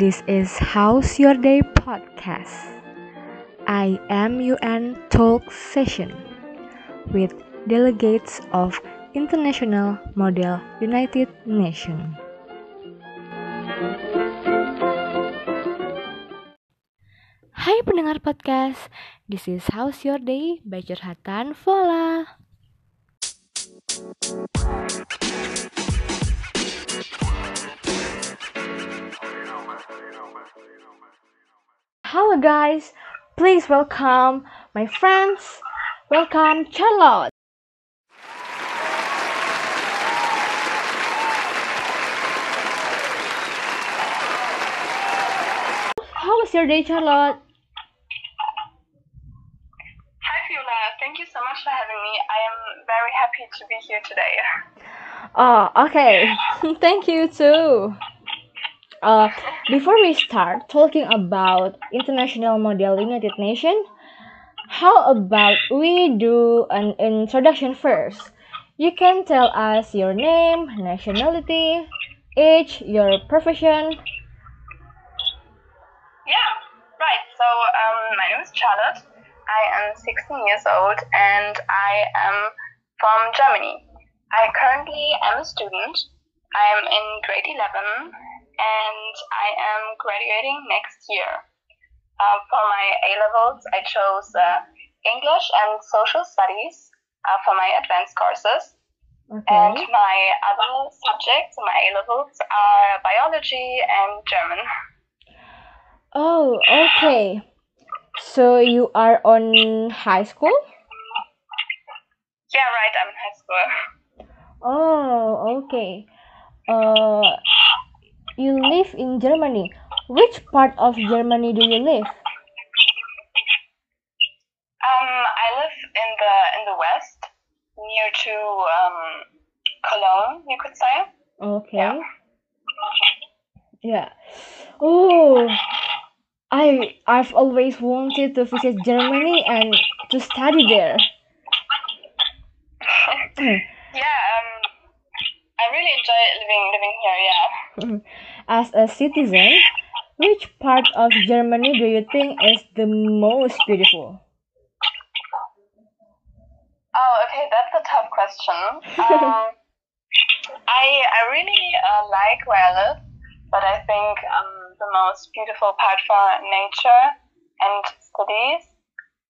This is How's Your Day podcast. I am UN Talk Session with delegates of International Model United Nations. Hai pendengar podcast, this is How's Your Day by Curhatan Vola. Hello guys, please welcome my friends. Welcome Charlotte. How was your day, Charlotte? Hi, Fiona. Thank you so much for having me. I am very happy to be here today. Oh, okay. Thank you too. Uh, before we start talking about International Model United Nations, how about we do an introduction first? You can tell us your name, nationality, age, your profession. Yeah, right. So, um, my name is Charlotte. I am 16 years old and I am from Germany. I currently am a student. I am in grade 11 and I am graduating next year. Uh, for my A levels, I chose uh, English and Social Studies uh, for my advanced courses. Okay. And my other subjects, my A levels, are biology and German. Oh, okay. So you are on high school? Yeah, right, I'm in high school. Oh, okay. Uh, you live in Germany. Which part of Germany do you live? Um, I live in the in the west, near to um, Cologne, you could say. Okay. Yeah. Yeah. Oh, I I've always wanted to visit Germany and to study there. yeah, um, I really enjoy living living here. Yeah. As a citizen, which part of Germany do you think is the most beautiful? Oh, okay, that's a tough question. Um, I I really uh, like where I live, but I think um, the most beautiful part for nature and cities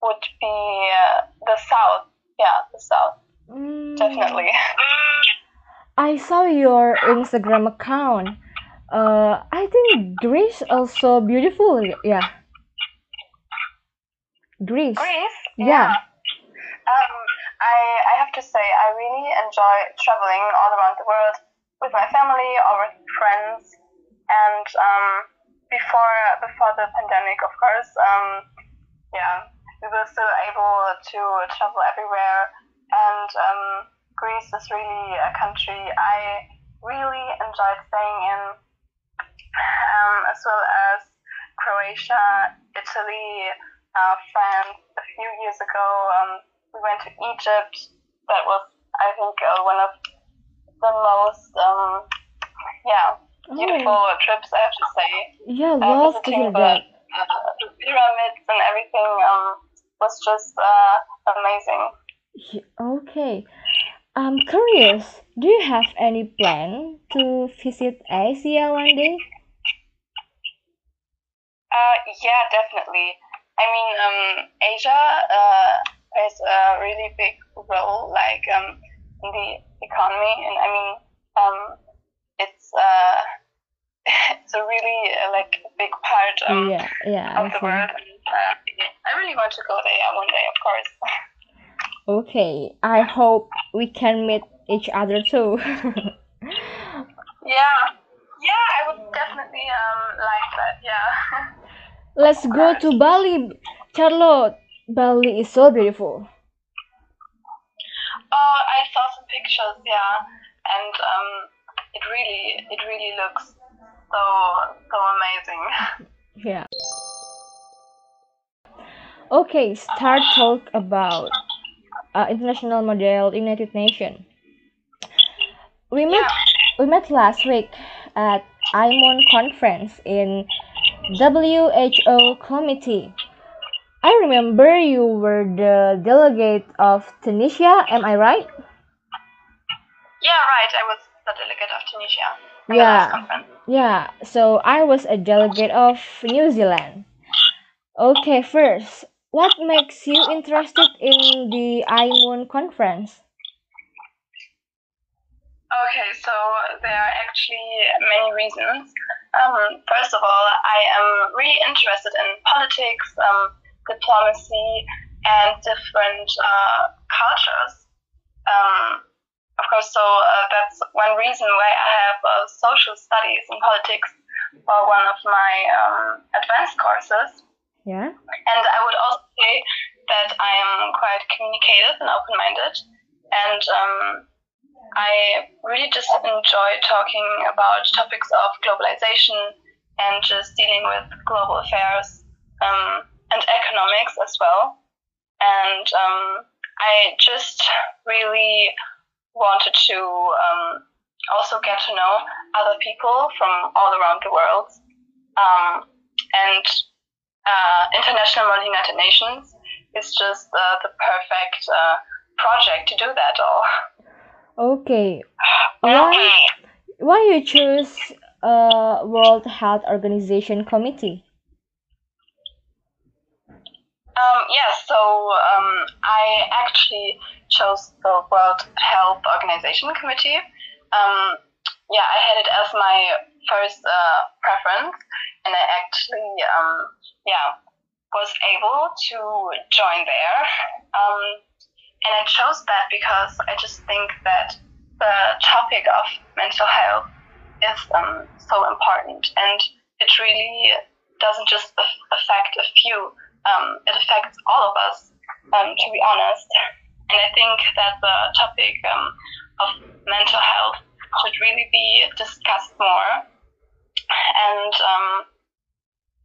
would be uh, the south. Yeah, the south, Mm, definitely. I saw your Instagram account. Uh, I think Greece also beautiful. Yeah, Greece. Greece. Yeah. Um, I I have to say I really enjoy traveling all around the world with my family or with friends. And um, before before the pandemic, of course, um, yeah, we were still able to travel everywhere. And um, Greece is really a country I really enjoyed staying in, um, as well as Croatia, Italy, uh, France. A few years ago, um, we went to Egypt. That was, I think, uh, one of the most, um, yeah, beautiful Oh, trips. I have to say. yeah, Uh, love hear visiting the, that. uh, the pyramids and everything um, was just uh, amazing. Okay. I'm curious. Do you have any plan to visit Asia one day? Uh, yeah, definitely. I mean, um, Asia uh, plays a really big role, like um, in the economy, and I mean, um, it's uh, it's a really uh, like big part um, Yeah, yeah, of I the see. world. And, uh, I really want to go there one day, of course. Okay, I hope we can meet each other too. yeah, yeah, I would definitely um like that. Yeah. Let's go to Bali, Charlotte. Bali is so beautiful. Oh, I saw some pictures, yeah, and um, it really, it really looks so, so amazing. Yeah. Okay, start talk about uh, International Model United Nations. We met yeah, we met last week at IMUN conference in WHO committee. I remember you were the delegate of Tunisia, am I right? Yeah, right. I was the delegate of Tunisia. in the last Yeah, yeah. So I was a delegate of New Zealand. Okay, first, what makes you interested in the IMUN conference? Okay, so there are actually many reasons. Um, first of all, I am really interested in politics, um, diplomacy, and different uh, cultures. Um, of course, so uh, that's one reason why I have uh, social studies and politics for one of my um, advanced courses. Yeah. And I would also say that I am quite communicative and open minded. And um, I really just enjoy talking about topics of globalization and just dealing with global affairs um, and economics as well. And um, I just really wanted to um, also get to know other people from all around the world. Um, and uh, International United Nations is just uh, the perfect uh, project to do that all. Okay. Why why you choose uh World Health Organization committee? Um, yeah, so um, I actually chose the World Health Organization Committee. Um, yeah, I had it as my first uh, preference, and I actually, um, yeah, was able to join there. Um, and I chose that because I just think that the topic of mental health is um, so important, and it really doesn't just affect a few. Um, it affects all of us, um, to be honest. And I think that the topic um, of mental health should really be discussed more. And um,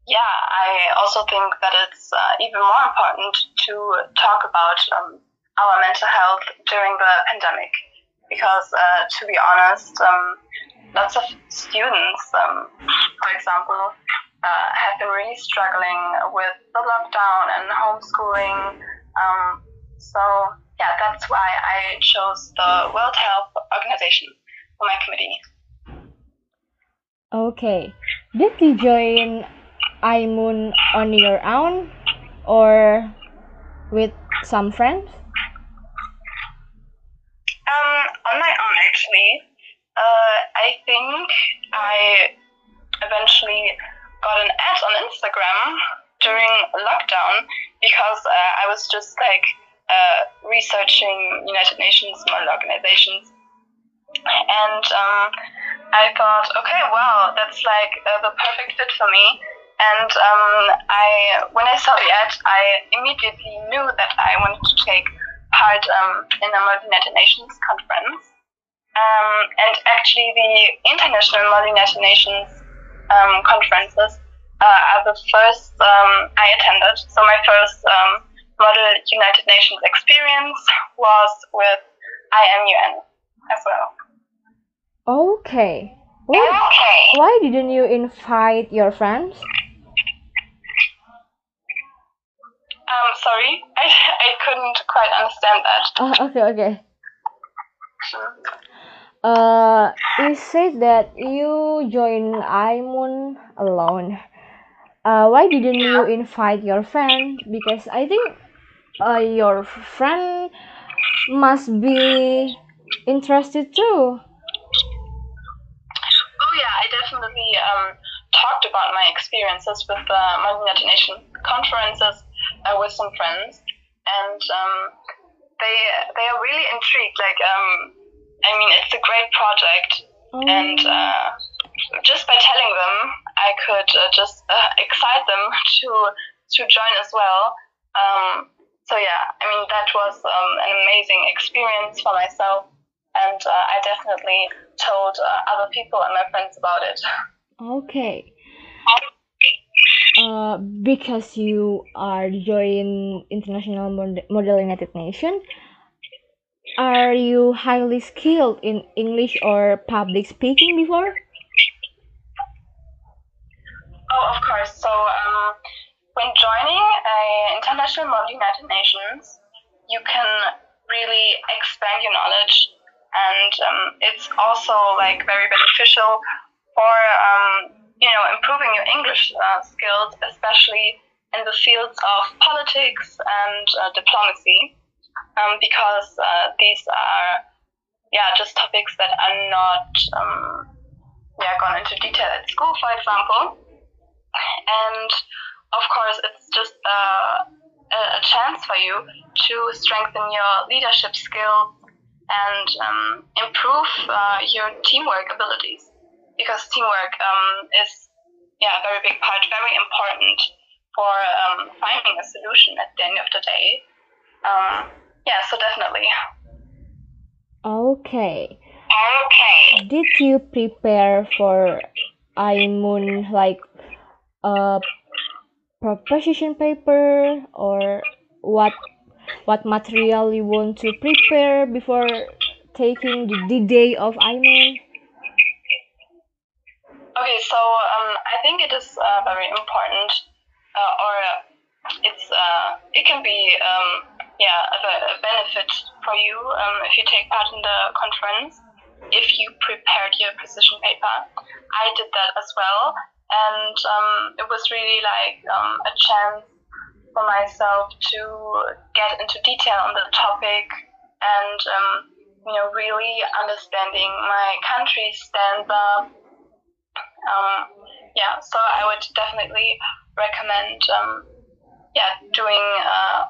yeah, I also think that it's uh, even more important to talk about um, our mental health during the pandemic. Because uh, to be honest, um, lots of students, um, for example, uh, have been really struggling with the lockdown and homeschooling. Um, so yeah, that's why I chose the World Health Organization for my committee. Okay. Did you join IMUN on your own or with some friends? Um, on my own, actually. Uh, I think I eventually got an ad on Instagram during lockdown because uh, I was just like uh, researching United Nations organizations, and um, I thought, okay, wow, that's like uh, the perfect fit for me. And um, I, when I saw the ad, I immediately knew that I wanted to take part um, in a Model United Nations conference. Um, and actually, the International Model United Nations um, conferences uh, are the first um, I attended. So my first um, Model United Nations experience was with IMUN as well. Okay. Why, Okay. why didn't you invite your friends? Um, sorry, I, I couldn't quite understand that. Oh, okay, okay. Uh, you said that you joined IMUN alone. Uh, why didn't you invite your friend? Because I think uh, your friend must be interested too. Oh yeah, I definitely um, talked about my experiences with the United Nations conferences uh, with some friends, and um, they they are really intrigued. Like, um, I mean, it's a great project, and uh, just by telling them, I could uh, just uh, excite them to to join as well. Um, so yeah, I mean that was um, an amazing experience for myself, and uh, I definitely told uh, other people and my friends about it. Okay. Uh, because you are join International Mod- Model United Nations, are you highly skilled in English or public speaking before? Oh, of course. So, um, when joining a international model United Nations, you can really expand your knowledge, and um, it's also like very beneficial for um, you know improving your English uh, skills, especially in the fields of politics and uh, diplomacy, um, because uh, these are yeah just topics that are not um, yeah gone into detail at school, for example, and of course it's just uh, a, a chance for you to strengthen your leadership skills and um, improve uh, your teamwork abilities because teamwork um, is yeah a very big part, very important for um, finding a solution at the end of the day. Um, yeah, so definitely. Okay. Okay. Did you prepare for IMUN like a proposition paper or what what material you want to prepare before taking the, the day of IMUN? So um, I think it is uh, very important, uh, or it's uh, it can be um, yeah a, benefit for you um, if you take part in the conference if you prepared your position paper. I did that as well, and um, it was really like um, a chance for myself to get into detail on the topic and um, you know really understanding my country's stance up um, yeah, so I would definitely recommend, um, yeah, doing uh,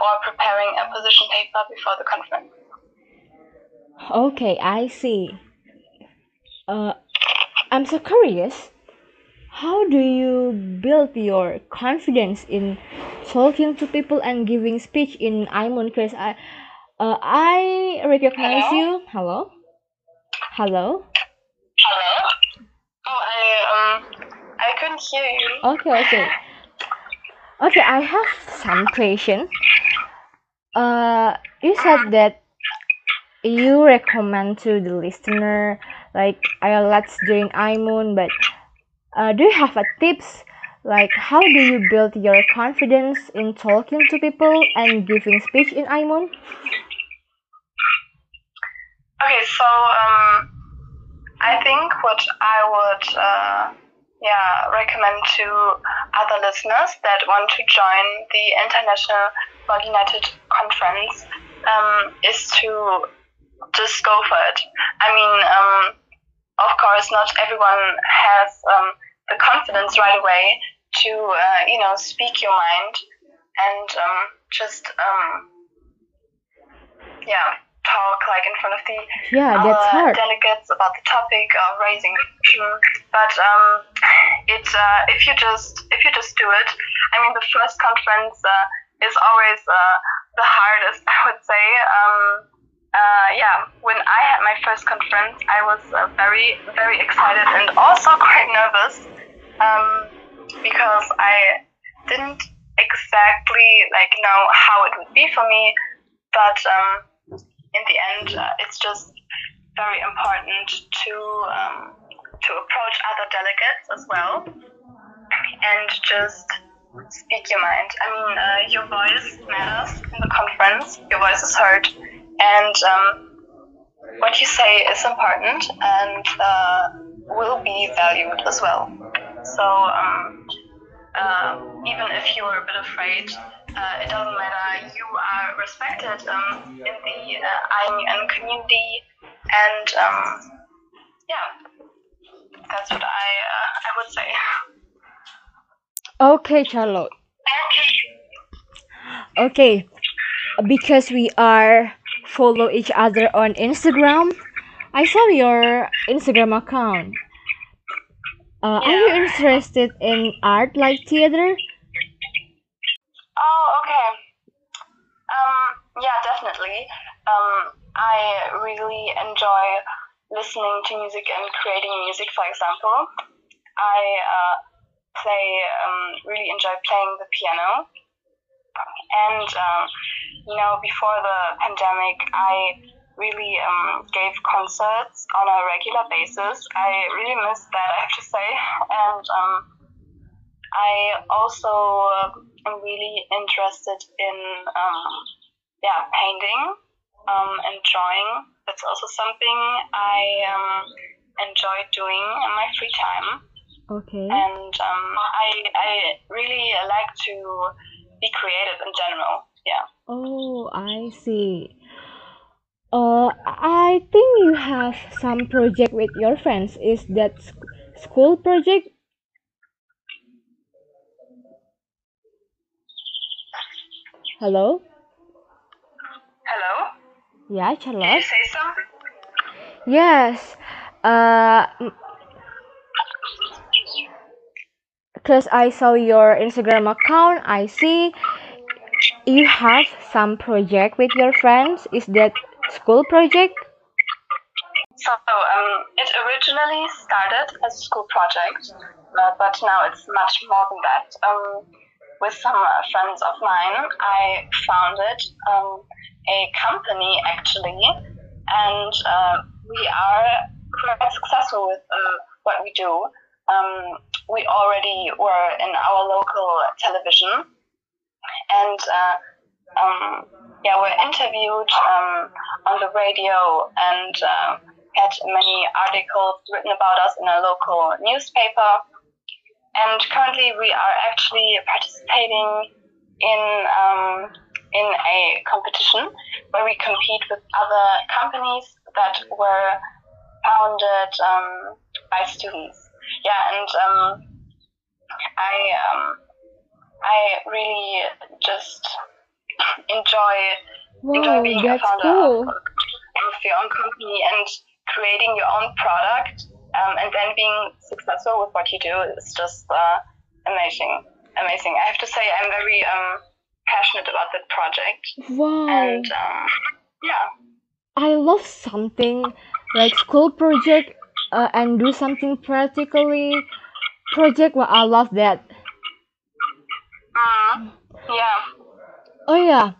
or preparing a position paper before the conference. Okay, I see. Uh, I'm so curious. How do you build your confidence in talking to people and giving speech in IMUN? Because I, uh, I recognize Hello? you. Hello. Hello. Hello. I um, I couldn't hear you. Okay, okay. Okay, I have some question. Uh, you said that you recommend to the listener like uh, let's join IMUN, but uh, do you have a tips like how do you build your confidence in talking to people and giving speech in IMUN? Okay, so um, I think what I would uh, yeah recommend to other listeners that want to join the International World United Conference um, is to just go for it. I mean, um, of course, not everyone has um, the confidence right away to uh, you know speak your mind and um, just um, yeah talk like in front of the Yeah, that's other hard. delegates about the topic of raising issue. But um, it uh, if you just if you just do it, I mean the first conference uh, is always uh, the hardest, I would say. Um, uh, yeah, when I had my first conference, I was uh, very very excited and also quite nervous um, because I didn't exactly like know how it would be for me, but uh, it's just very important to um, to approach other delegates as well and just speak your mind. I mean, uh, your voice matters in the conference. Your voice is heard, and um, what you say is important and uh, will be valued as well. So um, uh, even if you're a bit afraid, uh, it doesn't matter. You are respected um, in the uh, community, and um, yeah, that's what I uh, I would say. Okay, Charlotte. Okay. Okay, because we are follow each other on Instagram. I saw your Instagram account. Uh, Are you interested in art like theater? Oh, okay. Um, yeah, definitely. Um, I really enjoy listening to music and creating music. For example, I uh, play um, really enjoy playing the piano. And um, you know, before the pandemic, I really um, gave concerts on a regular basis. I really missed that, I have to say. And um, I also uh, am really interested in um, yeah painting um, and drawing. That's also something I um, enjoy doing in my free time. Okay. And um, I I really like to be creative in general. Yeah. Oh, I see. Uh, I think you have some project with your friends. Is that sc- school project? Hello? Hello. Yeah, Can you say something? Yes. Uh, because I saw your Instagram account, I see you have some project with your friends. Is that school project? So um, it originally started as a school project, uh, but now it's much more than that. Um, with some uh, friends of mine, I founded um, a company actually, and uh, we are quite successful with uh, what we do. Um, we already were in our local television, and uh, um, yeah, we're interviewed um, on the radio and uh, had many articles written about us in a local newspaper. And currently, we are actually participating in um, in a competition where we compete with other companies that were founded um, by students. Yeah, and um, I um, I really just enjoy enjoy Wow, being a founder cool. of, of your own company and creating your own product um, and then being successful with what you do is just uh, amazing amazing i have to say i'm very um, passionate about that project Wow. and um, yeah I love something like school project uh, and do something practically project. Well, I love that. mm, yeah Oh yeah.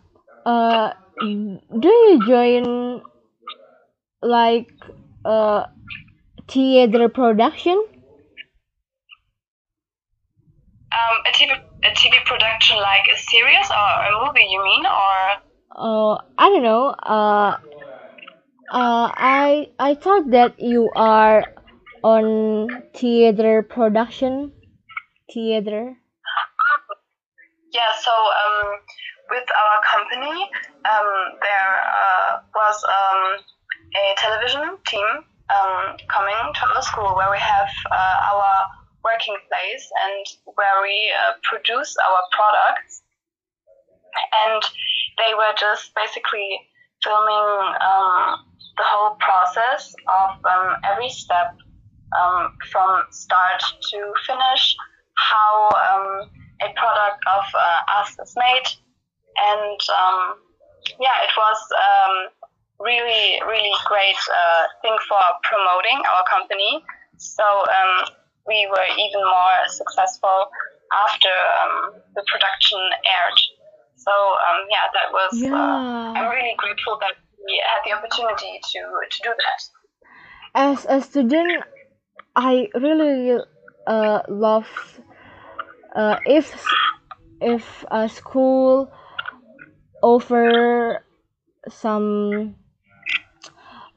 Uh, do you join like uh theater production? um, a, TV, a tv production like a series or a movie you mean or Uh, I don't know. Uh, uh, I I thought that you are on theater production. Theater. Yeah, so um, with our company, um, there uh, was um, a television team um, coming to our school where we have uh, our working place and where we uh, produce our products. And they were just basically filming um, the whole process of um, every step from start to finish, how a product of uh, us is made, and um, yeah, it was um, really really great uh, thing for promoting our company. So um, we were even more successful after um, the production aired. So um, yeah, that was. Uh, I'm really grateful that we had the opportunity to to do that. As a student, I really uh love uh if if a school offer some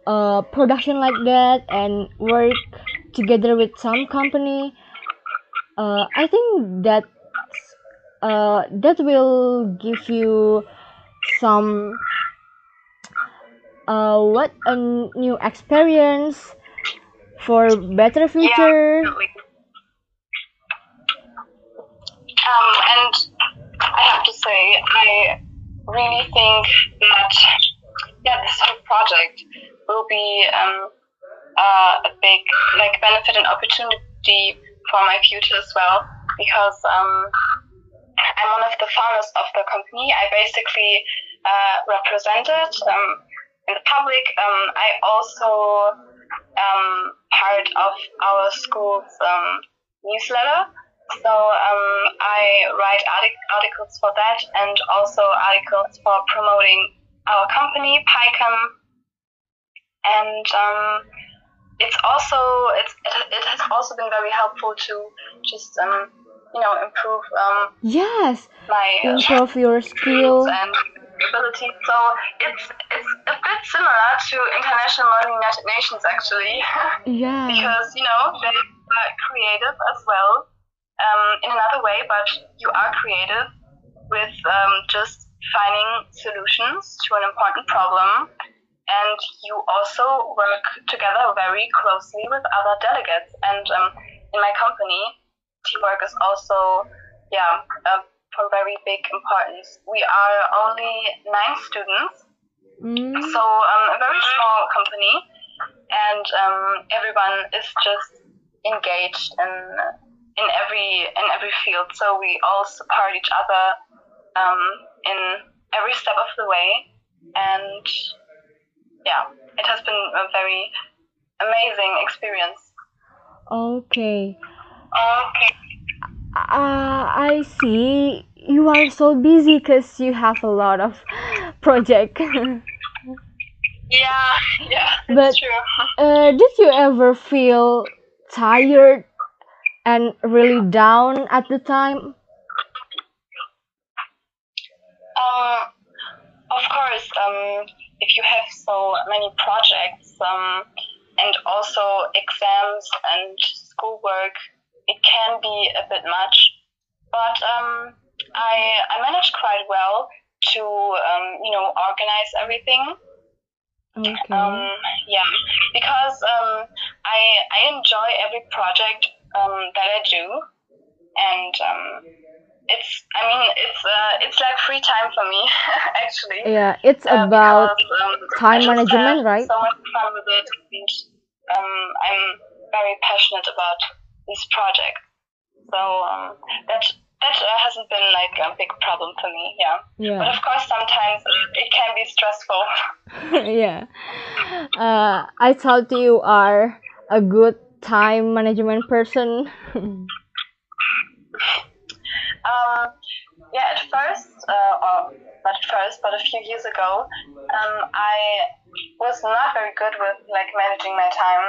uh production like that and work together with some company uh i think that uh that will give you some uh what a new experience for better Yeah, future absolutely. Um, and I have to say, I really think that yeah, this whole project will be um, uh, a big like benefit and opportunity for my future as well because um, I'm one of the founders of the company. I basically uh, represent it um, in the public. Um, I also um, part of our school's um, newsletter. So um, I write artic- articles for that and also articles for promoting our company, PyCom. And um, it's also it's, it, it has also been very helpful to just um, you know improve um, Yes, my uh, improve your skill. and ability. So it's it's a bit similar to International Model United Nations actually, Yeah. because you know they are creative as well um, in another way, but you are creative with um, just finding solutions to an important problem. And you also work together very closely with other delegates. And um, in my company, teamwork is also, yeah, uh, for very big importance. We are only nine students, Mm, so um, a very small company, and um, everyone is just engaged in in every in every field. So we all support each other um, in every step of the way, and yeah, it has been a very amazing experience. okay. Okay. Uh, I see. You are so busy because you have a lot of project. Yeah, yeah, But- true. uh, did you ever feel tired and really down at the time? Um, of course, um, if you have so many projects um, and also exams and schoolwork, it can be a bit much. But um, I, I managed quite well to um, you know organize everything. Okay. Um, yeah, because um, I I enjoy every project um, that I do, and um, it's I mean it's uh, it's like free time for me actually. yeah, it's Uh, about because, um, time management, right? So much fun with it, and um, I'm very passionate about this project. So um, that that uh, hasn't been like a big problem for me. Yeah, yeah. but of course sometimes uh, it can be stressful. yeah. Uh, I thought you are a good time management person. Um, yeah, at first, uh, or not at first, but a few years ago, um, I was not very good with like managing my time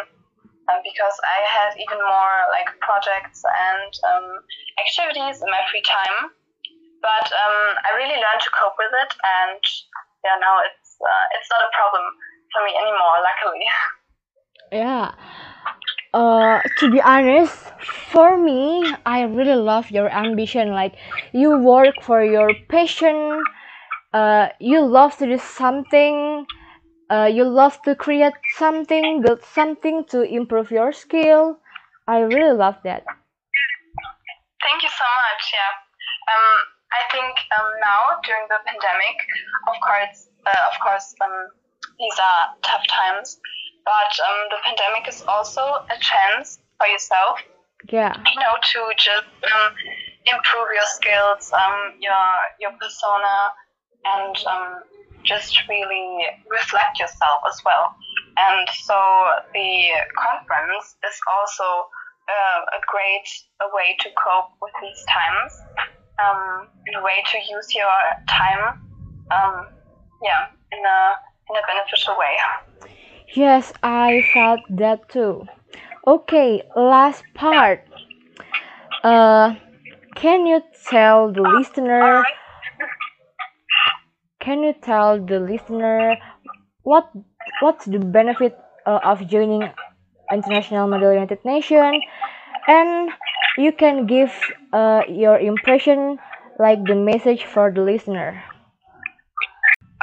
um, because I had even more like projects and um, activities in my free time. But um, I really learned to cope with it, and yeah, now it's uh, it's not a problem for me anymore. Luckily. Yeah. Uh, to be honest, for me, I really love your ambition. Like, you work for your passion. Uh, you love to do something. Uh, you love to create something, build something to improve your skill. I really love that. Thank you so much. Yeah. Um, I think um, now during the pandemic, of course, uh, of course, um, these are tough times, but um, the pandemic is also a chance for yourself, Yeah. you know, to just um, improve your skills, um, your your persona, and um, just really reflect yourself as well. And so the conference is also uh, a great a way to cope with these times, um, a way to use your time, um, yeah, in a in a beneficial way. Yes, I felt that too. Okay, last part. Uh, can you tell the listener? Can you tell the listener what what's the benefit uh, of joining International Model United Nations? And you can give uh, your impression, like the message for the listener.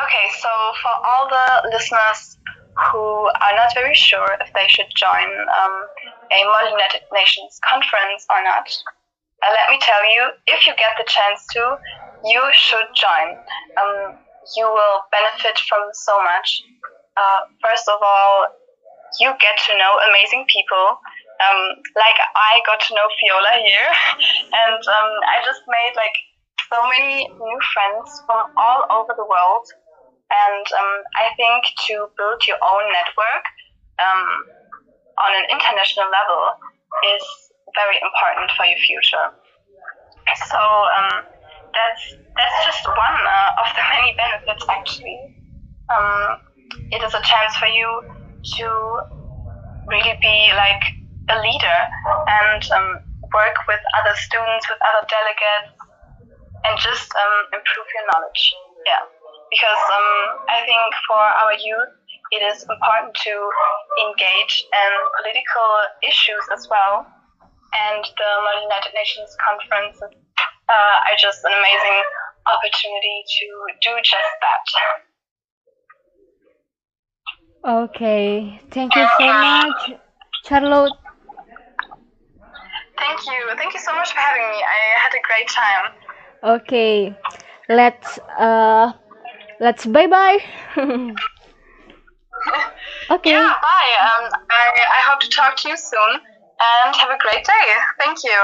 Okay, so for all the listeners who are not very sure if they should join um, a United Nations conference or not, uh, let me tell you, if you get the chance to, you should join. Um, you will benefit from so much. Uh, first of all, you get to know amazing people. Um, like I got to know Fiola here, and um, I just made like so many new friends from all over the world. And um, I think to build your own network um, on an international level is very important for your future. So um, that's that's just one uh, of the many benefits. Actually, um, it is a chance for you to really be like a leader and um, work with other students, with other delegates, and just um, improve your knowledge. Yeah, because um, I think for our youth, it is important to engage in political issues as well. And the United Nations conference uh, are just an amazing opportunity to do just that. Okay, thank you so much, Charlotte. Thank you. Thank you so much for having me. I had a great time. Okay, let's uh, let's bye bye. okay. Yeah, bye. Um, I, I hope to talk to you soon and have a great day. Thank you.